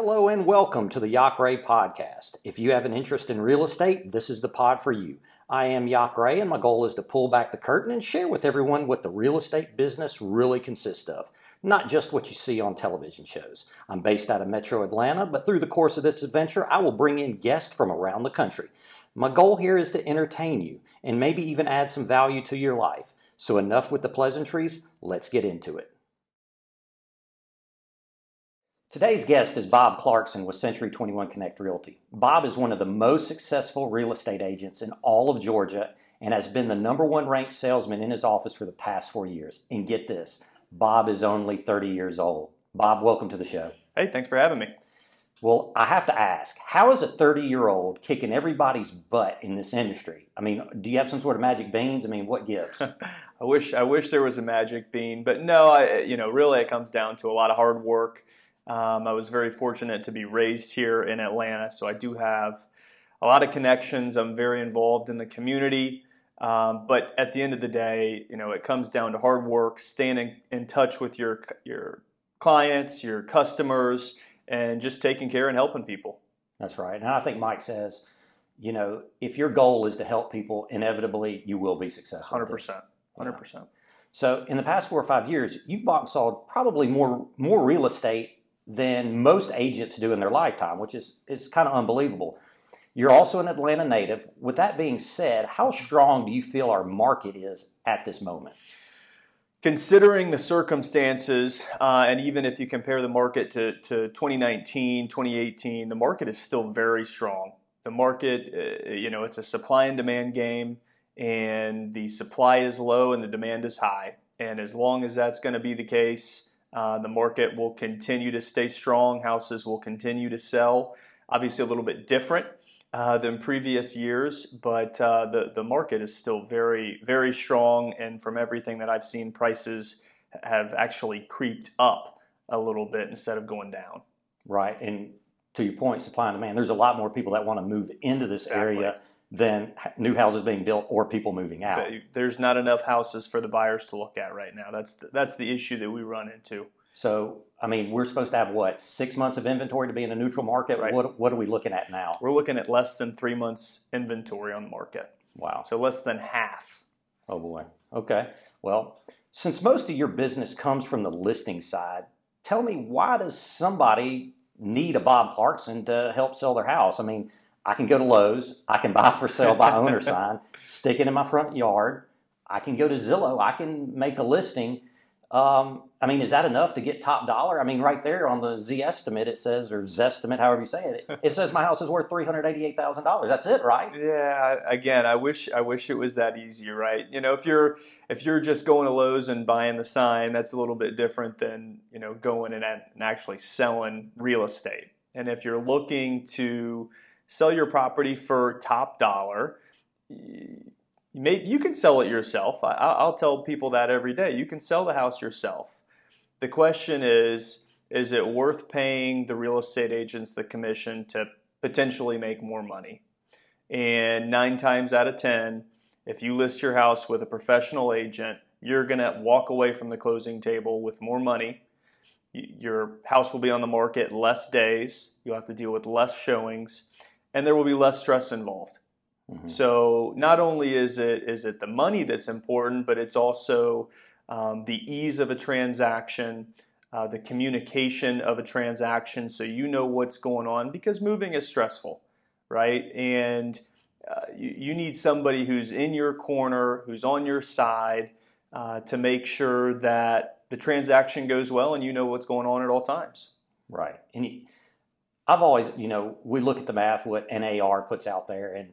Hello and welcome to the Yock Ray podcast. If you have an interest in real estate, this is the pod for you. I am Yock Ray, and my goal is to pull back the curtain and share with everyone what the real estate business really consists of, not just what you see on television shows. I'm based out of Metro Atlanta, but through the course of this adventure, I will bring in guests from around the country. My goal here is to entertain you and maybe even add some value to your life. So, enough with the pleasantries, let's get into it. Today's guest is Bob Clarkson with Century 21 Connect Realty. Bob is one of the most successful real estate agents in all of Georgia and has been the number one ranked salesman in his office for the past four years. And get this, Bob is only 30 years old. Bob, welcome to the show. Hey, thanks for having me. Well, I have to ask, how is a 30 year old kicking everybody's butt in this industry? I mean, do you have some sort of magic beans? I mean, what gives? I wish I wish there was a magic bean, but no, I, you know, really it comes down to a lot of hard work um, I was very fortunate to be raised here in Atlanta, so I do have a lot of connections. I'm very involved in the community. Um, but at the end of the day, you know, it comes down to hard work, staying in, in touch with your your clients, your customers, and just taking care and helping people. That's right. And I think Mike says, you know, if your goal is to help people, inevitably you will be successful. Hundred percent. Hundred percent. So in the past four or five years, you've bought and sold probably more more real estate than most agents do in their lifetime, which is, is kind of unbelievable. You're also an Atlanta native. With that being said, how strong do you feel our market is at this moment? Considering the circumstances, uh, and even if you compare the market to, to 2019, 2018, the market is still very strong. The market, uh, you know, it's a supply and demand game, and the supply is low and the demand is high. And as long as that's going to be the case, uh, the market will continue to stay strong. Houses will continue to sell. Obviously, a little bit different uh, than previous years, but uh, the the market is still very very strong. And from everything that I've seen, prices have actually creeped up a little bit instead of going down. Right, and to your point, supply and demand. There's a lot more people that want to move into this exactly. area than new houses being built or people moving out. There's not enough houses for the buyers to look at right now. That's the, that's the issue that we run into. So, I mean, we're supposed to have what six months of inventory to be in a neutral market. Right. What what are we looking at now? We're looking at less than three months inventory on the market. Wow. So less than half. Oh boy. Okay. Well, since most of your business comes from the listing side, tell me why does somebody need a Bob Clarkson to help sell their house? I mean, I can go to Lowe's, I can buy for sale by owner sign, stick it in my front yard. I can go to Zillow, I can make a listing. Um, I mean, is that enough to get top dollar? I mean, right there on the Z estimate, it says, or Zestimate, however you say it, it says my house is worth three hundred eighty-eight thousand dollars. That's it, right? Yeah. Again, I wish I wish it was that easy, right? You know, if you're if you're just going to Lowe's and buying the sign, that's a little bit different than you know going and, and actually selling real estate. And if you're looking to sell your property for top dollar. You, you can sell it yourself. I, I'll tell people that every day. You can sell the house yourself. The question is, is it worth paying the real estate agents the commission to potentially make more money? And nine times out of 10, if you list your house with a professional agent, you're going to walk away from the closing table with more money. Your house will be on the market less days. You'll have to deal with less showings and there will be less stress involved. Mm-hmm. So not only is it is it the money that's important, but it's also um, the ease of a transaction, uh, the communication of a transaction, so you know what's going on because moving is stressful, right? And uh, you, you, need somebody who's in your corner, who's on your side, uh, to make sure that the transaction goes well and you know what's going on at all times. Right. And I've always, you know, we look at the math, what NAR puts out there, and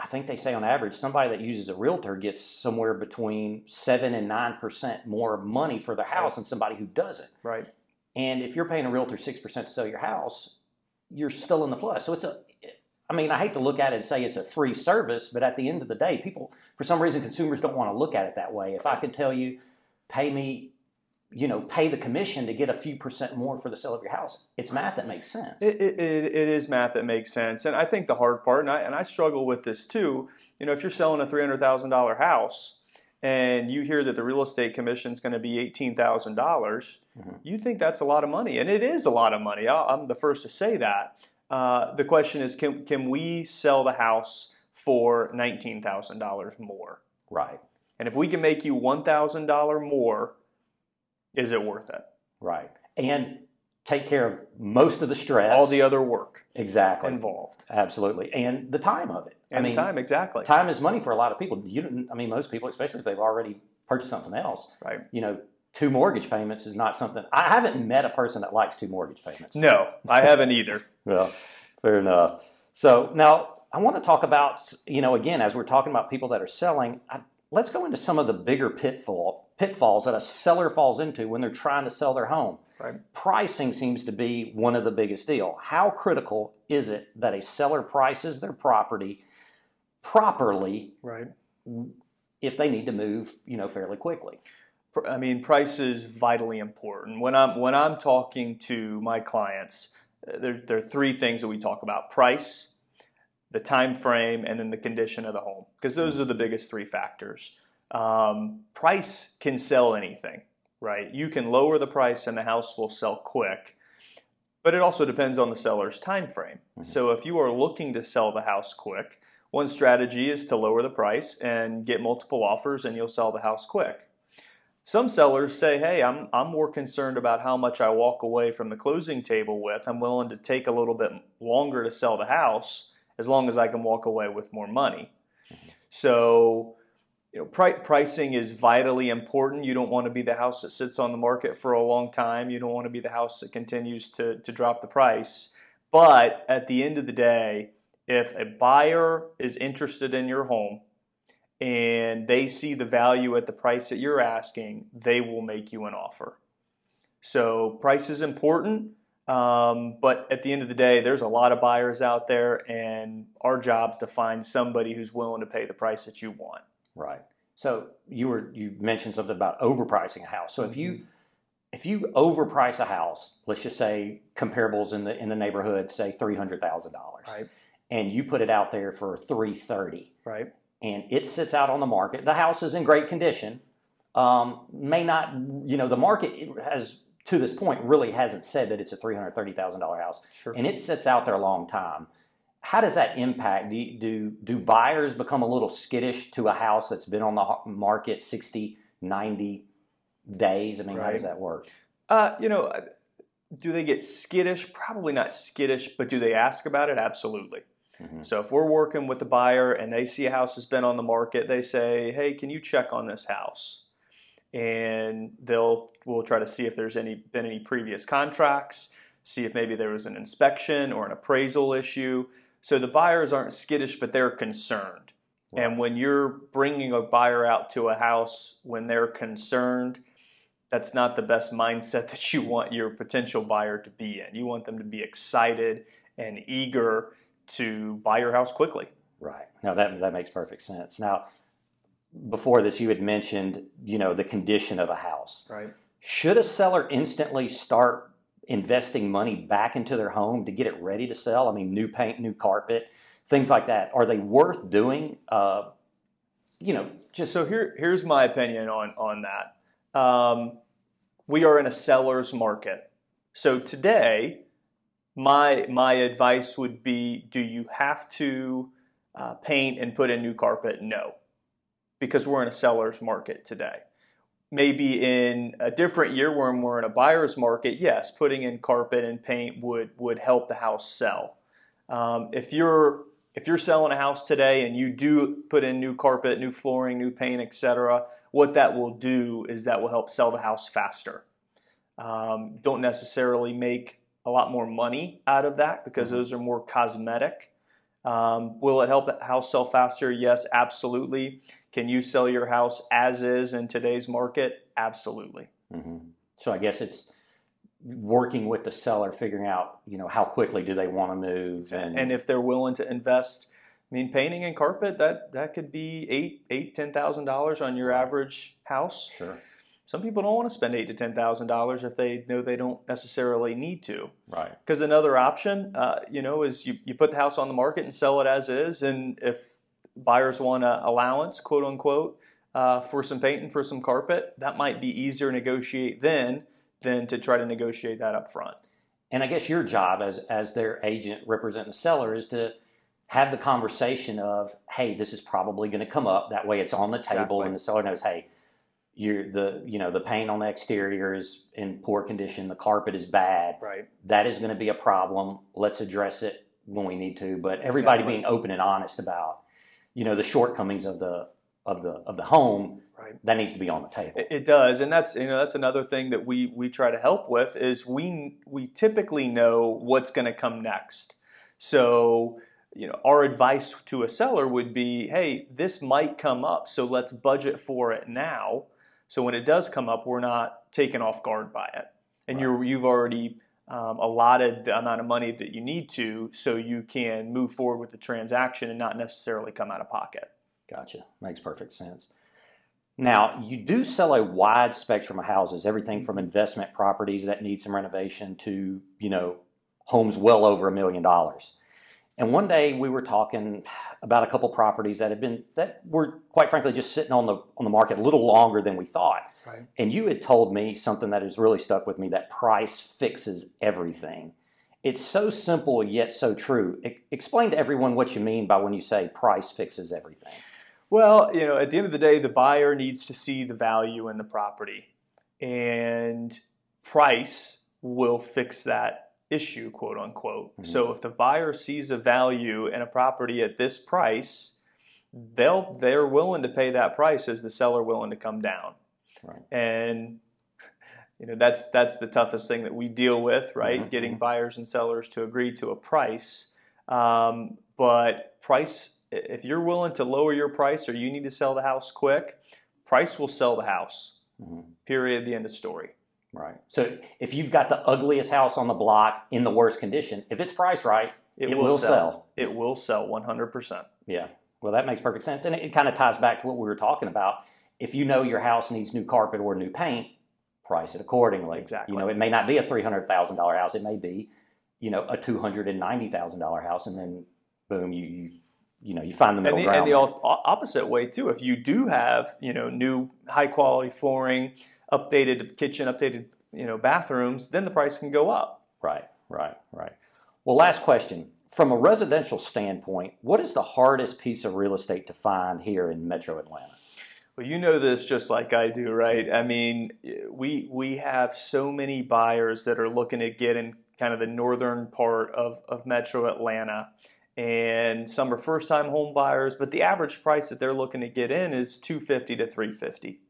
I think they say on average, somebody that uses a realtor gets somewhere between seven and nine percent more money for their house than somebody who doesn't. Right. And if you're paying a realtor six percent to sell your house, you're still in the plus. So it's a, I mean, I hate to look at it and say it's a free service, but at the end of the day, people, for some reason, consumers don't want to look at it that way. If I could tell you, pay me you know, pay the commission to get a few percent more for the sale of your house. It's math that makes sense. It, it, it is math that makes sense. And I think the hard part, and I, and I struggle with this too, you know, if you're selling a $300,000 house and you hear that the real estate commission is going to be eighteen thousand dollars, Mhm. you think that's a lot of money, and it is a lot of money. i I'm the first to say that. Uh, the question is, can can we sell the house for nineteen thousand dollars more? Right. And if we can make you one thousand dollar more, is it worth it? Right. And take care of most of the stress. All the other work exactly involved Absolutely. And the time of it. and I mean, the time exactly. time is money for a lot of people. You don't, I mean, most people, especially if they've already purchased something else, Right. you know, two mortgage payments is not something. I haven't met a person that likes two mortgage payments. No, I haven't either. Well, fair enough. So now I want to talk about, you know, again, as we're talking about people that are selling, I, let's go into some of the bigger pitfall pitfalls that a seller falls into when they're trying to sell their home. Right. Pricing seems to be one of the biggest deal. How critical is it that a seller prices their property properly Right. if they need to move, you know, fairly quickly? I mean, price is vitally important. When I'm when I'm talking to my clients, uh, there, there are three things that we talk about: price, the time frame, and then the condition of the home, because those are the biggest three factors. Um, price can sell anything, right? You can lower the price, and the house will sell quick. But it also depends on the seller's time frame. So if you are looking to sell the house quick, one strategy is to lower the price and get multiple offers, and you'll sell the house quick. Some sellers say, hey, I'm, I'm more concerned about how much I walk away from the closing table with. I'm willing to take a little bit longer to sell the house as long as I can walk away with more money. Mm-hmm. So, you know, pri- pricing is vitally important. You don't want to be the house that sits on the market for a long time. You don't want to be the house that continues to, to drop the price. But at the end of the day, if a buyer is interested in your home, and they see the value at the price that you're asking, they will make you an offer. So, price is important, um, but at the end of the day, there's a lot of buyers out there, and our job's to find somebody who's willing to pay the price that you want. Right. So you were you mentioned something about overpricing a house. So if you if you overprice a house, let's just say comparables in the in the neighborhood, say three hundred thousand dollars, Right. and you put it out there for three thirty, Right. and it sits out on the market. The house is in great condition. Um, may not, you know, the market has to this point really hasn't said that it's a three hundred thirty thousand dollar house, Sure. and it sits out there a long time. How does that impact? Do, you- do do buyers become a little skittish to a house that's been on the market 60, 90 days? I mean, how does that work? Uh, you know, do they get skittish? Probably not skittish, but do they ask about it? Absolutely. Mhm. So if we're working with the buyer and they see a house has been on the market, they say, "Hey, can you check on this house?" And they'll we'll try to see if there's any been any previous contracts, see if maybe there was an inspection or an appraisal issue. So the buyers aren't skittish, but they're concerned. And when you're bringing a buyer out to a house when they're concerned, that's not the best mindset that you want your potential buyer to be in. You want them to be excited and eager to buy your house quickly. Right. Now that that makes perfect sense. Now, before this, you had mentioned, you know, the condition of a house. Right. Should a seller instantly start investing money back into their home to get it ready to sell? I mean, new paint, new carpet, things like that. Are they worth doing? Uh, you know, just So here, here's my opinion on on that. Um, we are in a seller's market. So today, my my advice would be: Do you have to uh, paint and put in new carpet? No, because we're in a seller's market today. Maybe in a different year when we're in a buyer's market, yes, putting in carpet and paint would would help the house sell. Um, if you're if you're selling a house today and you do put in new carpet, new flooring, new paint, etc., what that will do is that will help sell the house faster. Um, don't necessarily make a lot more money out of that because those are more cosmetic. Um, will it help the house sell faster? Yes, absolutely. Can you sell your house as is in today's market? Absolutely. hmm so I guess it's working with the seller, figuring out, you know, how quickly do they want to move, and, and if they're willing to invest i mean painting and carpet that that could be eight eight ten thousand dollars on your average house. Sure, some people don't want to spend eight to ten thousand dollars if they know they don't necessarily need to. Right, because another option uh, you know is you, you put the house on the market and sell it as is and if buyers want an allowance quote unquote uh, for some paint and for some carpet, that might be easier to negotiate then than to try to negotiate that up front. And I guess your job as as their agent representing the seller is to have the conversation of, hey, this is probably going to come up. That way, it's on the table, Exactly. and the seller knows, hey, you're the you know the paint on the exterior is in poor condition, the carpet is bad. Right. That is going to be a problem. Let's address it when we need to. But everybody Exactly. being open and honest about, you know, the shortcomings of the of the of the home Right. that needs to be on the table. It, does, and that's you know that's another thing that we we try to help with is we we typically know what's going to come next. So you know our advice to a seller would be, hey, this might come up, so let's budget for it now. So when it does come up, we're not taken off guard by it, and you're you've already um, allotted the amount of money that you need to, so you can move forward with the transaction and not necessarily come out of pocket. Gotcha. Makes perfect sense. Now, you do sell a wide spectrum of houses, everything from investment properties that need some renovation to, you know, homes well over a million dollars. And one day we were talking about a couple properties that had been that were quite frankly just sitting on the on the market a little longer than we thought. Right. And you had told me something that has really stuck with me that price fixes everything. It's so simple yet so true. E- explain to everyone what you mean by when you say price fixes everything. Well, you know, at the end of the day, the buyer needs to see the value in the property, and price will fix that issue, quote unquote. Mhm. So if the buyer sees a value in a property at this price, they'll they're willing to pay that price as the seller willing to come down. Right. And you know that's that's the toughest thing that we deal with, right? Mhm, Getting buyers and sellers to agree to a price. Um, but price, if you're willing to lower your price or you need to sell the house quick, price will sell the house. Mhm. Period. The end of story. Right. So if you've got the ugliest house on the block in the worst condition, if it's priced right, it, will, sell. It will sell 100%. Yeah. Well, that makes perfect sense. And it, it kind of ties back to what we were talking about. If you know your house needs new carpet or new paint, price it accordingly. Exactly. You know, it may not be a $300,000 house. It may be, you know, a $290,000 house. And then, boom, you, you, you know, you find the middle and the, ground. and the there. al- o- opposite way too. If you do have you know new high quality flooring, updated kitchen, updated you know bathrooms, then the price can go up. Right, right, right. Well, last question. From a residential standpoint, what is the hardest piece of real estate to find here in Metro Atlanta? Well, you know this just like I do, right? I mean, we we have so many buyers that are looking to get in kind of the northern part of, of Metro Atlanta. And some are first time home buyers, but the average price that they're looking to get in is 250 to 350.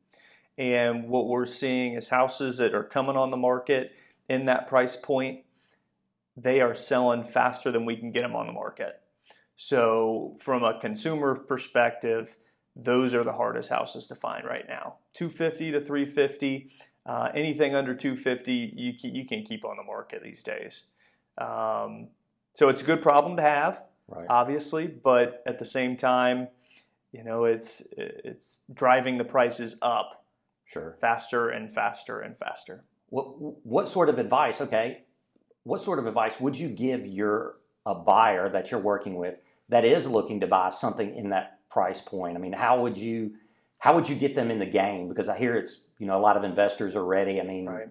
And what we're seeing is houses that are coming on the market in that price point, they are selling faster than we can get them on the market. So, from a consumer perspective, those are the hardest houses to find right now. 250 to 350, uh, anything under 250, you can, you can keep on the market these days. Um, so it's a good problem to have, Right. obviously, but at the same time, you know, it's it's driving the prices up Sure. faster and faster and faster. What what sort of advice? Okay, what sort of advice would you give your a buyer that you're working with that is looking to buy something in that price point? I mean, how would you how would you get them in the game? Because I hear it's you know a lot of investors are ready. I mean, Right.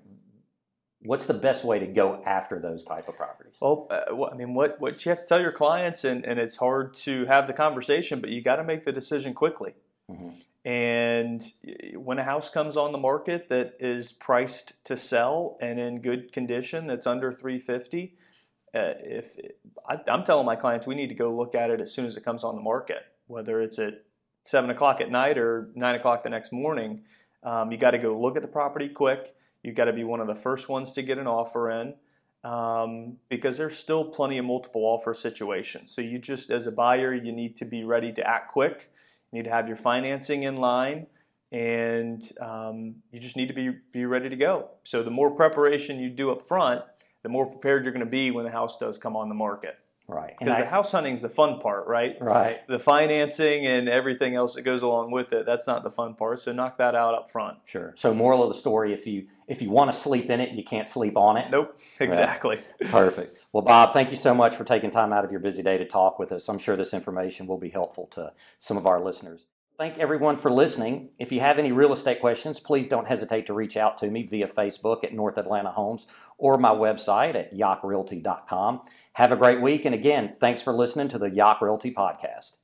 what's the best way to go after those type of properties? Well, uh, I mean, what what you have to tell your clients, and, and it's hard to have the conversation, but you got to make the decision quickly. Mhm. And when a house comes on the market that is priced to sell and in good condition, that's under 350, uh, if I, I'm telling my clients, we need to go look at it as soon as it comes on the market, whether it's at seven o'clock at night or nine o'clock the next morning. Um, you got to go look at the property quick. You got to be one of the first ones to get an offer in um, because there's still plenty of multiple offer situations. So you just, as a buyer, you need to be ready to act quick. You need to have your financing in line, and um, you just need to be be ready to go. So the more preparation you do up front, the more prepared you're going to be when the house does come on the market. Right. Because the house hunting is the fun part, right? right. The financing and everything else that goes along with it, that's not the fun part. So knock that out up front. Sure. So, moral of the story: if you if you want to sleep in it, you can't sleep on it. Nope, exactly. Perfect. Well, Bob, thank you so much for taking time out of your busy day to talk with us. I'm sure this information will be helpful to some of our listeners. Thank everyone for listening. If you have any real estate questions, please don't hesitate to reach out to me via Facebook at North Atlanta Homes or my website at yockrealty.com. Have a great week. And again, thanks for listening to the Yock Realty Podcast.